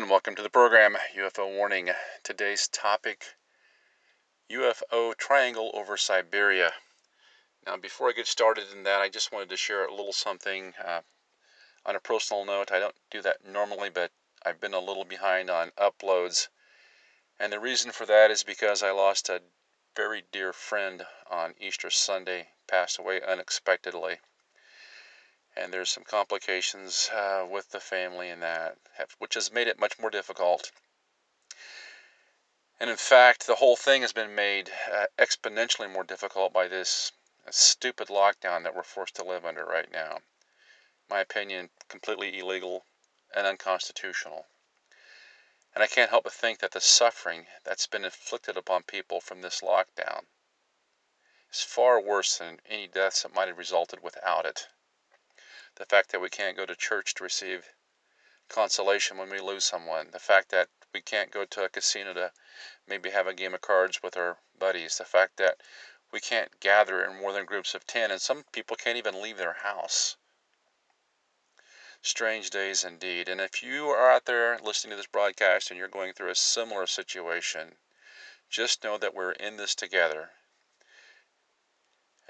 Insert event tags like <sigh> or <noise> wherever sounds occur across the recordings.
and welcome to the program UFO Warning. Today's topic UFO triangle over Siberia. Now, before I get started in that, I just wanted to share a little something uh, on a personal note. I don't do that normally, but I've been a little behind on uploads. And the reason for that is because I lost a very dear friend on Easter Sunday, passed away unexpectedly and there's some complications uh, with the family and that, have, which has made it much more difficult. And in fact, the whole thing has been made uh, exponentially more difficult by this stupid lockdown that we're forced to live under right now. My opinion, completely illegal and unconstitutional. And I can't help but think that the suffering that's been inflicted upon people from this lockdown is far worse than any deaths that might have resulted without it the fact that we can't go to church to receive consolation when we lose someone, the fact that we can't go to a casino to maybe have a game of cards with our buddies, the fact that we can't gather in more than groups of 10, and some people can't even leave their house. Strange days indeed. And if you are out there listening to this broadcast and you're going through a similar situation, just know that we're in this together.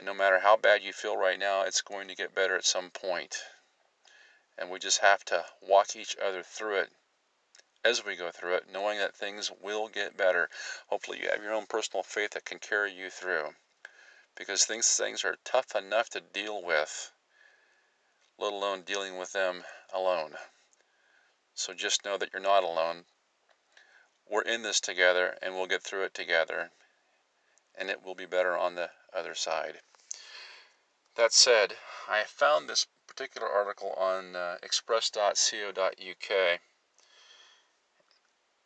And no matter how bad you feel right now, it's going to get better at some point. And we just have to walk each other through it as we go through it, knowing that things will get better. Hopefully, you have your own personal faith that can carry you through. Because things, things are tough enough to deal with, let alone dealing with them alone. So just know that you're not alone. We're in this together and we'll get through it together. And it will be better on the other side. That said, I found this particular article on uh, express.co.uk,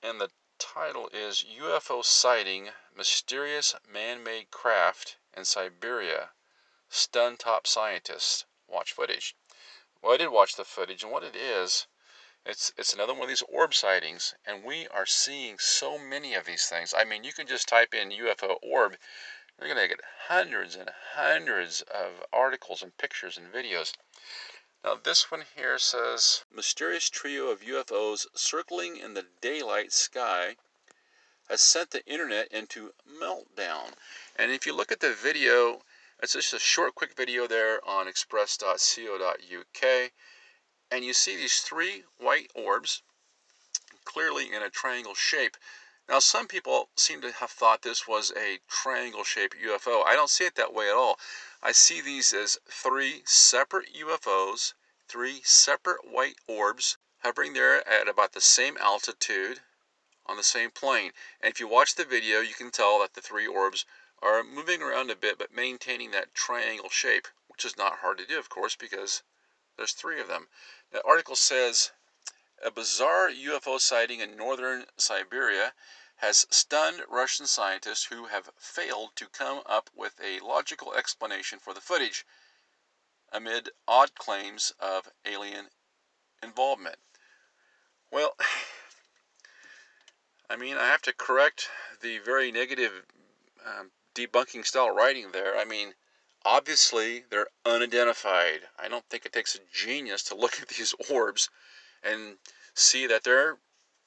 and the title is UFO Sighting Mysterious Man Made Craft in Siberia Stun Top Scientists. Watch footage. Well, I did watch the footage, and what it is, it's, it's another one of these orb sightings, and we are seeing so many of these things. I mean, you can just type in UFO orb you're going to get hundreds and hundreds of articles and pictures and videos. Now, this one here says Mysterious trio of UFOs circling in the daylight sky has sent the internet into meltdown. And if you look at the video, it's just a short, quick video there on express.co.uk. And you see these three white orbs clearly in a triangle shape. Now, some people seem to have thought this was a triangle shaped UFO. I don't see it that way at all. I see these as three separate UFOs, three separate white orbs hovering there at about the same altitude on the same plane. And if you watch the video, you can tell that the three orbs are moving around a bit but maintaining that triangle shape, which is not hard to do, of course, because there's three of them. The article says a bizarre UFO sighting in northern Siberia has stunned Russian scientists who have failed to come up with a logical explanation for the footage amid odd claims of alien involvement. Well, <sighs> I mean, I have to correct the very negative um, debunking style writing there. I mean, obviously, they're unidentified. I don't think it takes a genius to look at these <laughs> orbs and see that they're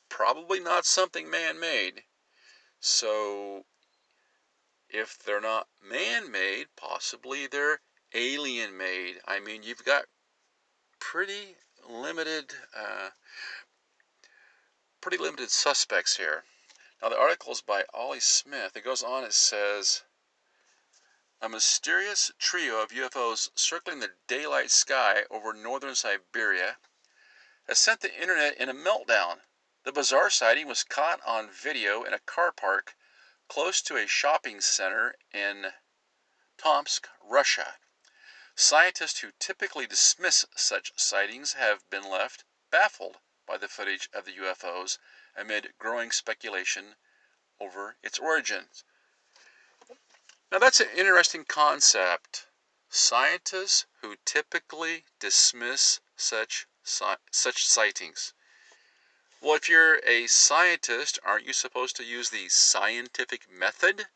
probably not something man made. So, if they're not man made, possibly they're alien made. I mean, you've got pretty limited, uh, pretty limited suspects here. Now, the article is by Ollie Smith. It goes on, it says, a mysterious trio of UFOs circling the daylight sky over northern Siberia has sent the internet in a meltdown. The bizarre sighting was caught on video in a car park close to a shopping center in Tomsk, Russia. Scientists who typically dismiss such sightings have been left baffled by the footage of the UFOs amid growing speculation over its origins. Now, that's an interesting concept. Scientists who typically dismiss such such sightings. Well, if you're a scientist, aren't you supposed to use the scientific method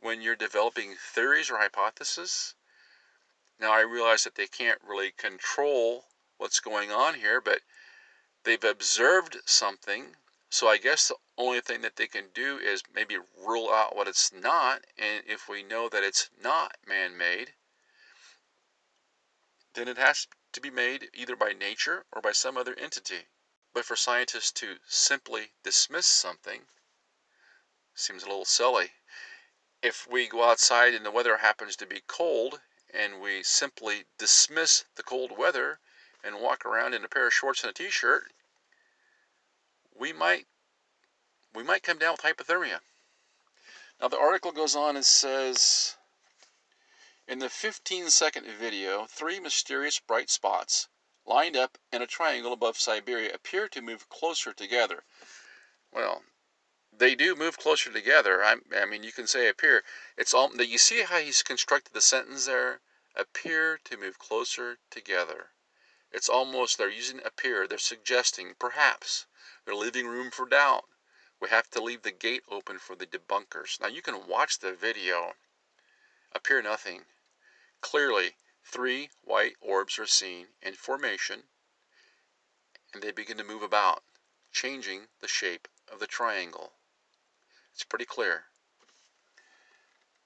when you're developing theories or hypotheses? Now, I realize that they can't really control what's going on here, but they've observed something. So I guess the only thing that they can do is maybe rule out what it's not. And if we know that it's not man made, then it has to be made either by nature or by some other entity. But for scientists to simply dismiss something seems a little silly. If we go outside and the weather happens to be cold and we simply dismiss the cold weather and walk around in a pair of shorts and a t-shirt, we might we might come down with hypothermia. Now the article goes on and says in the 15 second video, three mysterious bright spots lined up in a triangle above Siberia appear to move closer together. Well, they do move closer together. I, I mean, you can say appear. It's all. You see how he's constructed the sentence there? Appear to move closer together. It's almost they're using appear. They're suggesting, perhaps, they're leaving room for doubt. We have to leave the gate open for the debunkers. Now you can watch the video. Appear nothing. Clearly, three white orbs are seen in formation and they begin to move about, changing the shape of the triangle. It's pretty clear.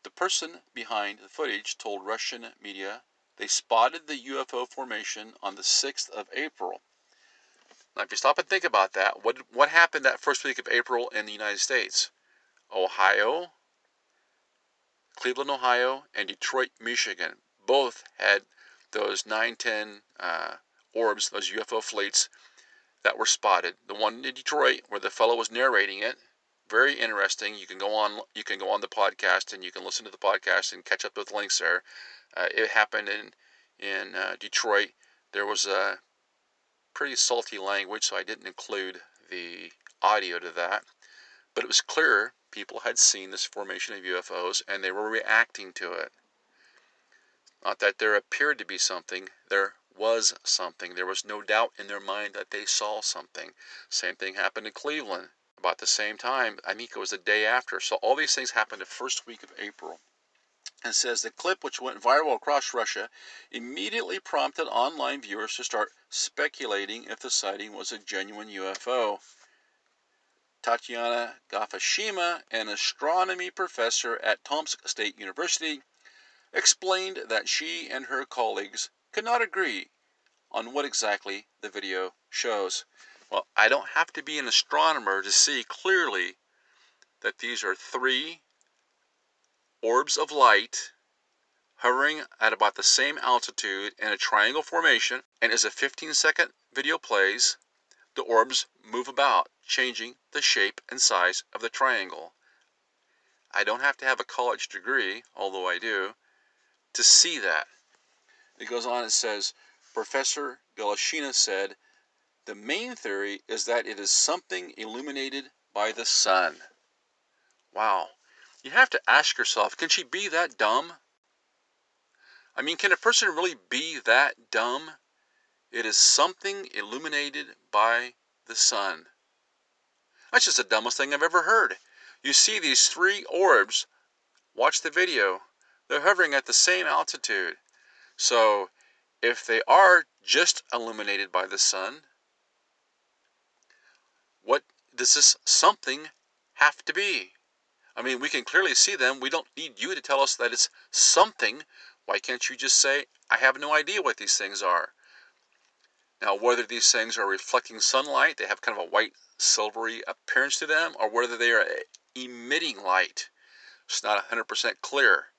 The person behind the footage told Russian media they spotted the UFO formation on the 6th of April. Now, if you stop and think about that, what, what happened that first week of April in the United States? Ohio, Cleveland, Ohio, and Detroit, Michigan both had those 910 uh, orbs, those UFO fleets that were spotted. The one in Detroit, where the fellow was narrating it, very interesting. You can go on, you can go on the podcast and you can listen to the podcast and catch up with links there. Uh, it happened in in uh, Detroit. There was a pretty salty language, so I didn't include the audio to that. But it was clear people had seen this formation of UFOs and they were reacting to it. Not that there appeared to be something, there was something. There was no doubt in their mind that they saw something. Same thing happened in Cleveland about the same time. I think it was the day after. So all these things happened the first week of April. And says the clip, which went viral across Russia, immediately prompted online viewers to start speculating if the sighting was a genuine UFO. Tatiana Galashina, an astronomy professor at Tomsk State University, explained that she and her colleagues could not agree on what exactly the video shows. Well, I don't have to be an astronomer to see clearly that these are three orbs of light hovering at about the same altitude in a triangle formation. And as a 15 second video plays, the orbs move about, changing the shape and size of the triangle. I don't have to have a college degree, although I do, to see that. It goes on, it says, Professor Galashina said, the main theory is that it is something illuminated by the sun. Wow. You have to ask yourself, can she be that dumb? I mean, can a person really be that dumb? It is something illuminated by the sun. That's just the dumbest thing I've ever heard. You see these three orbs, watch the video. They're hovering at the same altitude. So if they are just illuminated by the sun, what does this something have to be? I mean, we can clearly see them. We don't need you to tell us that it's something. Why can't you just say, I have no idea what these things are? Now, whether these things are reflecting sunlight, they have kind of a white, silvery appearance to them, or whether they are eh, emitting light, it's not 100% clear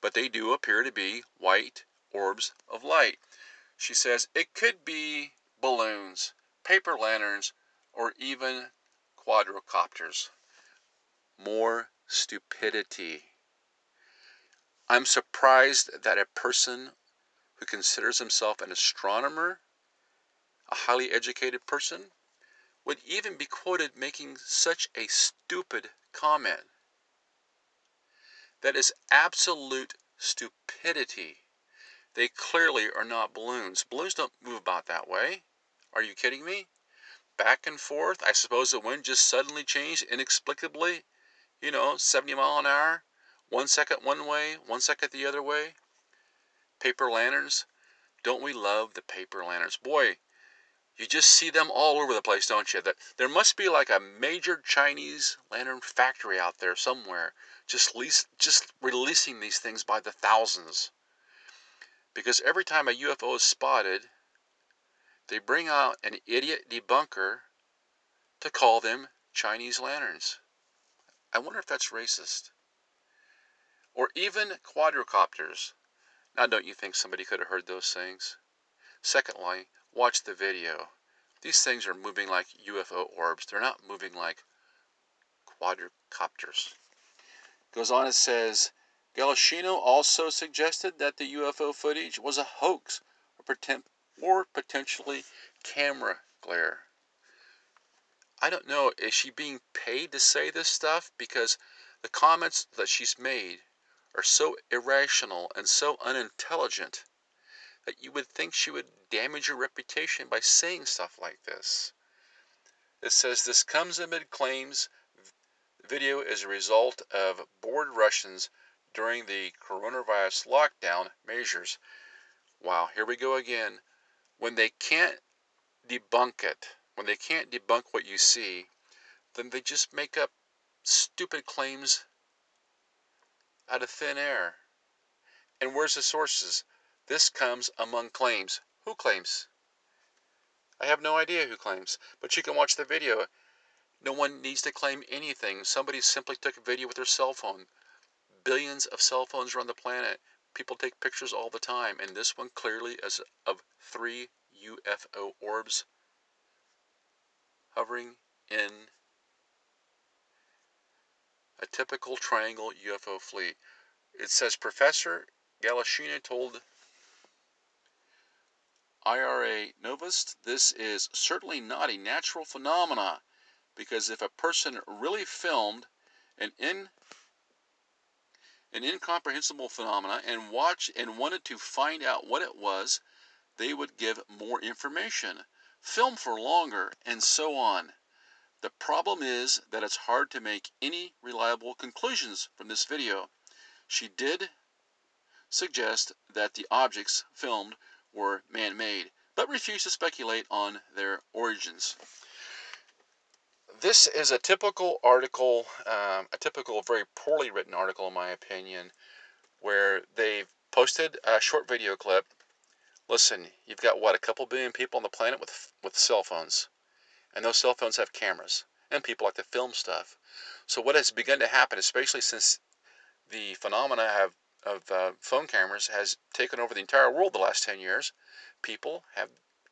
but they do appear to be white orbs of light. She says it could be balloons, paper lanterns, or even quadrocopters. More stupidity. I'm surprised that a person who considers himself an astronomer, a highly educated person, would even be quoted making such a stupid comment. That is absolute stupidity. They clearly are not balloons. Balloons don't move about that way. Are you kidding me? Back and forth. I suppose the wind just suddenly changed inexplicably. You know, 70 mile an hour. One second one way, one second the other way. Paper lanterns. Don't we love the paper lanterns? Boy, You just see them all over the place, don't you? That there must be like a major Chinese lantern factory out there somewhere, just least, just releasing these things by the thousands. Because every time a UFO is spotted, they bring out an idiot debunker to call them Chinese lanterns. I wonder if that's racist. Or even quadricopters. Now, don't you think somebody could have heard those things? Secondly, watch the video. These things are moving like UFO orbs. They're not moving like quadricopters. Goes on and says, Galashina also suggested that the UFO footage was a hoax or potentially camera glare. I don't know, is she being paid to say this stuff? Because the comments that she's made are so irrational and so unintelligent that you would think she would damage your reputation by saying stuff like this. It says this comes amid claims video is a result of bored Russians during the coronavirus lockdown measures. Wow, here we go again. When they can't debunk it, when they can't debunk what you see, then they just make up stupid claims out of thin air. And where's the sources? This comes among claims. Who claims? I have no idea who claims, but you can watch the video. No one needs to claim anything. Somebody simply took a video with their cell phone. Billions of cell phones around the planet. People take pictures all the time, and this one clearly is of three UFO orbs hovering in a typical triangle UFO fleet. It says Professor Galashina told RIA Novosti, this is certainly not a natural phenomena because if a person really filmed an in an incomprehensible phenomena and watched and wanted to find out what it was, they would give more information, film for longer, and so on. The problem is that it's hard to make any reliable conclusions from this video. She did suggest that the objects filmed were man made, but refused to speculate on their origins. This is a typical article, um, a typical, very poorly written article, in my opinion, where they've posted a short video clip. Listen, you've got what, a couple billion people on the planet with, with cell phones, and those cell phones have cameras, and people like to film stuff. So, what has begun to happen, especially since the phenomena have of uh, phone cameras has taken over the entire world the last 10 years, people have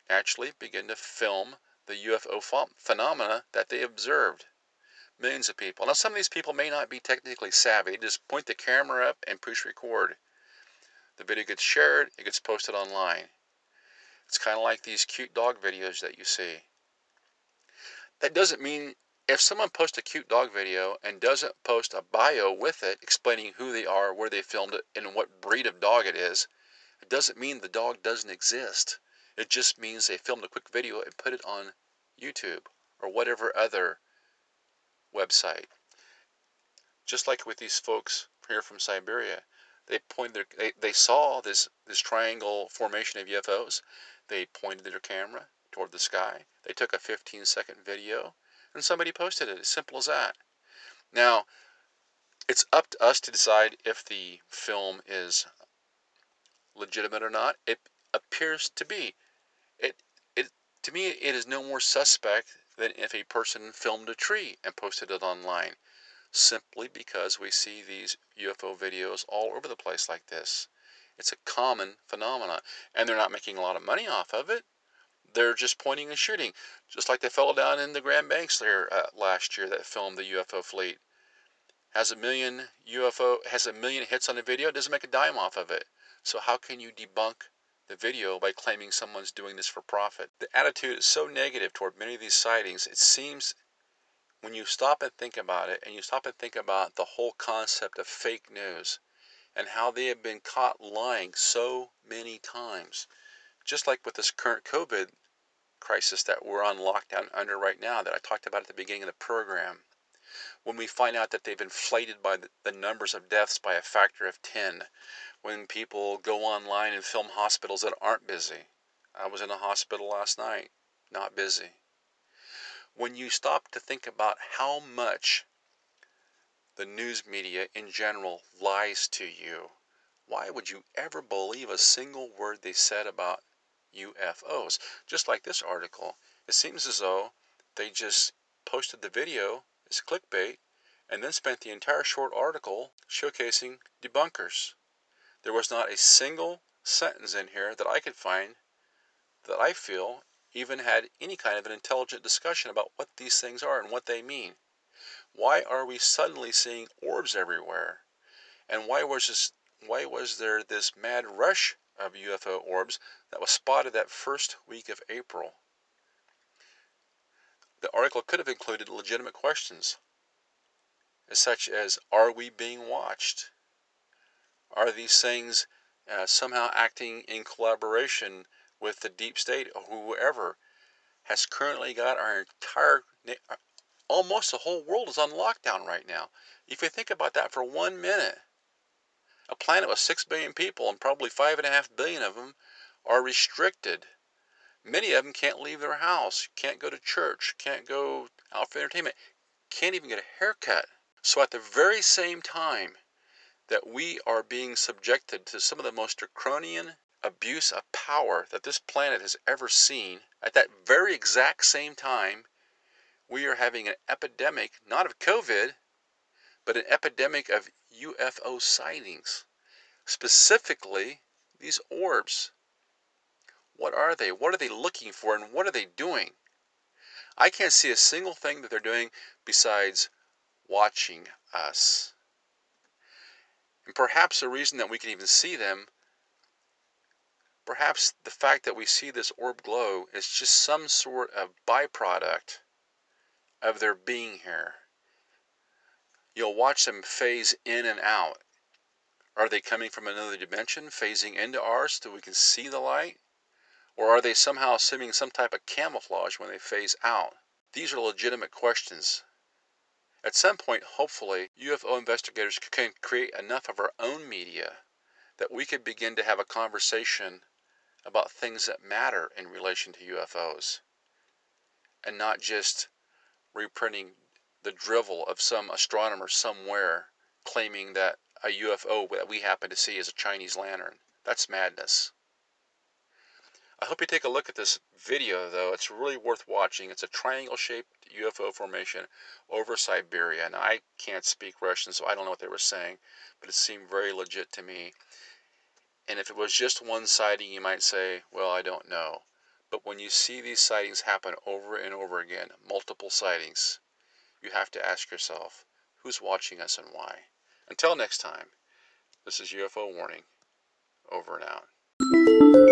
actually begun to film the UFO ph- phenomena that they observed. Millions of people. Now, some of these people may not be technically savvy. They just point the camera up and push record. The video gets shared, it gets posted online. It's kind of like these cute dog videos that you see. That doesn't mean if someone posts a cute dog video and doesn't post a bio with it explaining who they are, where they filmed it, and what breed of dog it is, it doesn't mean the dog doesn't exist. It just means they filmed a quick video and put it on YouTube or whatever other website. Just like with these folks here from Siberia, they pointed their, they, they saw this this triangle formation of UFOs. They pointed their camera toward the sky. They took a 15 second video and somebody posted it. As simple as that. Now, it's up to us to decide if the film is legitimate or not. It appears to be. It it to me it is no more suspect than if a person filmed a tree and posted it online. Simply because we see these UFO videos all over the place like this. It's a common phenomenon. And they're not making a lot of money off of it they're just pointing and shooting, just like the fellow down in the Grand Banks there uh, last year that filmed the UFO fleet. Has a million UFO has a million hits on the video, doesn't make a dime off of it. So how can you debunk the video by claiming someone's doing this for profit? The attitude is so negative toward many of these sightings. It seems when you stop and think about it, and you stop and think about the whole concept of fake news and how they have been caught lying so many times just like with this current COVID crisis that we're on lockdown under right now, that I talked about at the beginning of the program, when we find out that they've inflated by the numbers of deaths by a factor of 10, when people go online and film hospitals that aren't busy. I was in a hospital last night. not busy. When you stop to think about how much the news media in general lies to you, why would you ever believe a single word they said about UFOs? Just like this article, it seems as though they just posted the video as clickbait and then spent the entire short article showcasing debunkers. There was not a single sentence in here that I could find that I feel even had any kind of an intelligent discussion about what these things are and what they mean. Why are we suddenly seeing orbs everywhere? And why was this why was there this mad rush of UFO orbs that was spotted that first week of April? The article could have included legitimate questions, such as Are we being watched? Are these things uh, somehow acting in collaboration with the deep state or whoever has currently got our entire uh, almost the whole world is on lockdown right now. If you think about that for one minute, a planet with six billion people and probably five and a half billion of them are restricted. Many of them can't leave their house, can't go to church, can't go out for entertainment, can't even get a haircut. So at the very same time that we are being subjected to some of the most draconian abuse of power that this planet has ever seen, at that very exact same time, we are having an epidemic, not of COVID, but an epidemic of UFO sightings. Specifically, these orbs. What are they? What are they looking for? And what are they doing? I can't see a single thing that they're doing besides watching us. And perhaps the reason that we can even see them Perhaps the fact that we see this orb glow is just some sort of byproduct of their being here. You'll watch them phase in and out. Are they coming from another dimension, phasing into ours so we can see the light? Or are they somehow assuming some type of camouflage when they phase out? These are legitimate questions. At some point, hopefully, UFO investigators can create enough of our own media that we could begin to have a conversation about things that matter in relation to UFOs and not just reprinting the drivel of some astronomer somewhere claiming that a UFO that we happen to see is a Chinese lantern. That's madness. I hope you take a look at this video though. It's really worth watching. It's a triangle shaped UFO formation over Siberia. And I can't speak Russian so I don't know what they were saying, but it seemed very legit to me. And if it was just one sighting, you might say, well, I don't know. But when you see these sightings happen over and over again, multiple sightings, you have to ask yourself, who's watching us and why? Until next time, this is UFO Warning, over and out.